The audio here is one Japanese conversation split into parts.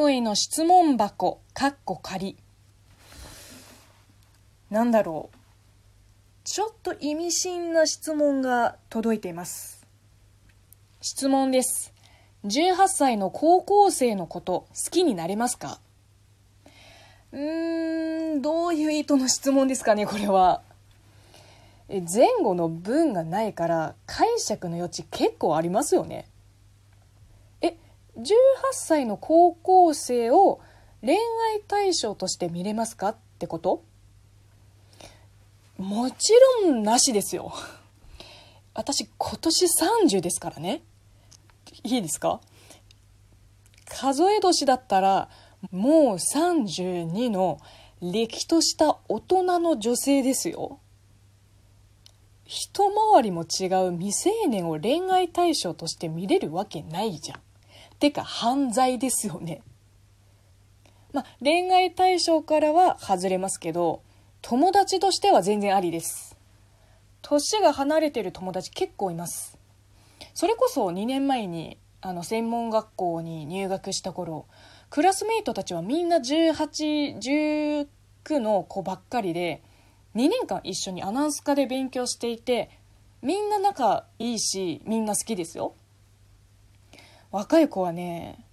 ムへの質問箱、かっこ仮。なんだろう。ちょっと意味深な質問が届いています。質問です。18歳の高校生のこと、好きになれますか？うーん、どういう意図の質問ですかね、これは。え前後の文がないから解釈の余地結構ありますよね。18歳の高校生を恋愛対象として見れますかってこと？もちろんなしですよ。私今年30ですからね。いいですか？数え年だったらもう32のれきとした大人の女性ですよ。一回りも違う未成年を恋愛対象として見れるわけないじゃん。てか犯罪ですよね。まあ恋愛対象からは外れますけど友達としては全然ありです。年が離れてる友達結構います。それこそ2年前にあの専門学校に入学した頃クラスメイトたちはみんな1819の子ばっかりで2年間一緒にアナウンス科で勉強していてみんな仲いいしみんな好きですよ若い子はね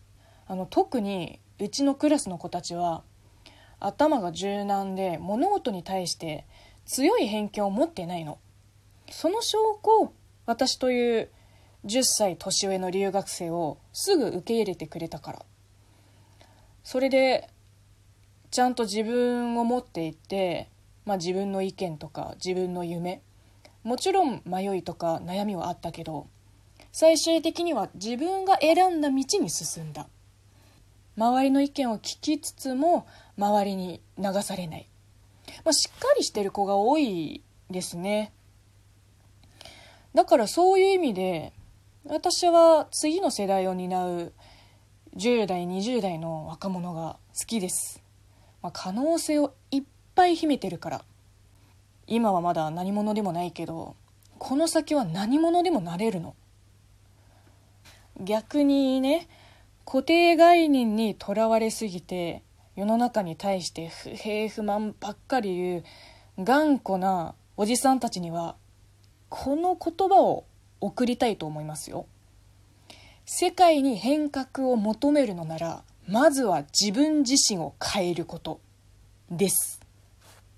あの特にうちのクラスの子たちは頭が柔軟で物事に対して強い偏見を持ってないの。その証拠私という10歳年上の留学生をすぐ受け入れてくれたから。それでちゃんと自分を持っていって、まあ、自分の意見とか自分の夢もちろん迷いとか悩みはあったけど最終的には自分が選んだ道に進んだ。周りの意見を聞きつつも周りに流されない、まあ、しっかりしてる子が多いですね。だからそういう意味で私は次の世代を担う10代20代の若者が好きです、まあ、可能性をいっぱい秘めてるから。今はまだ何者でもないけどこの先は何者でもなれるの。逆にね固定概念にとらわれすぎて世の中に対して不平不満ばっかり言う頑固なおじさんたちにはこの言葉を送りたいと思いますよ。世界に変革を求めるのならまずは自分自身を変えることです。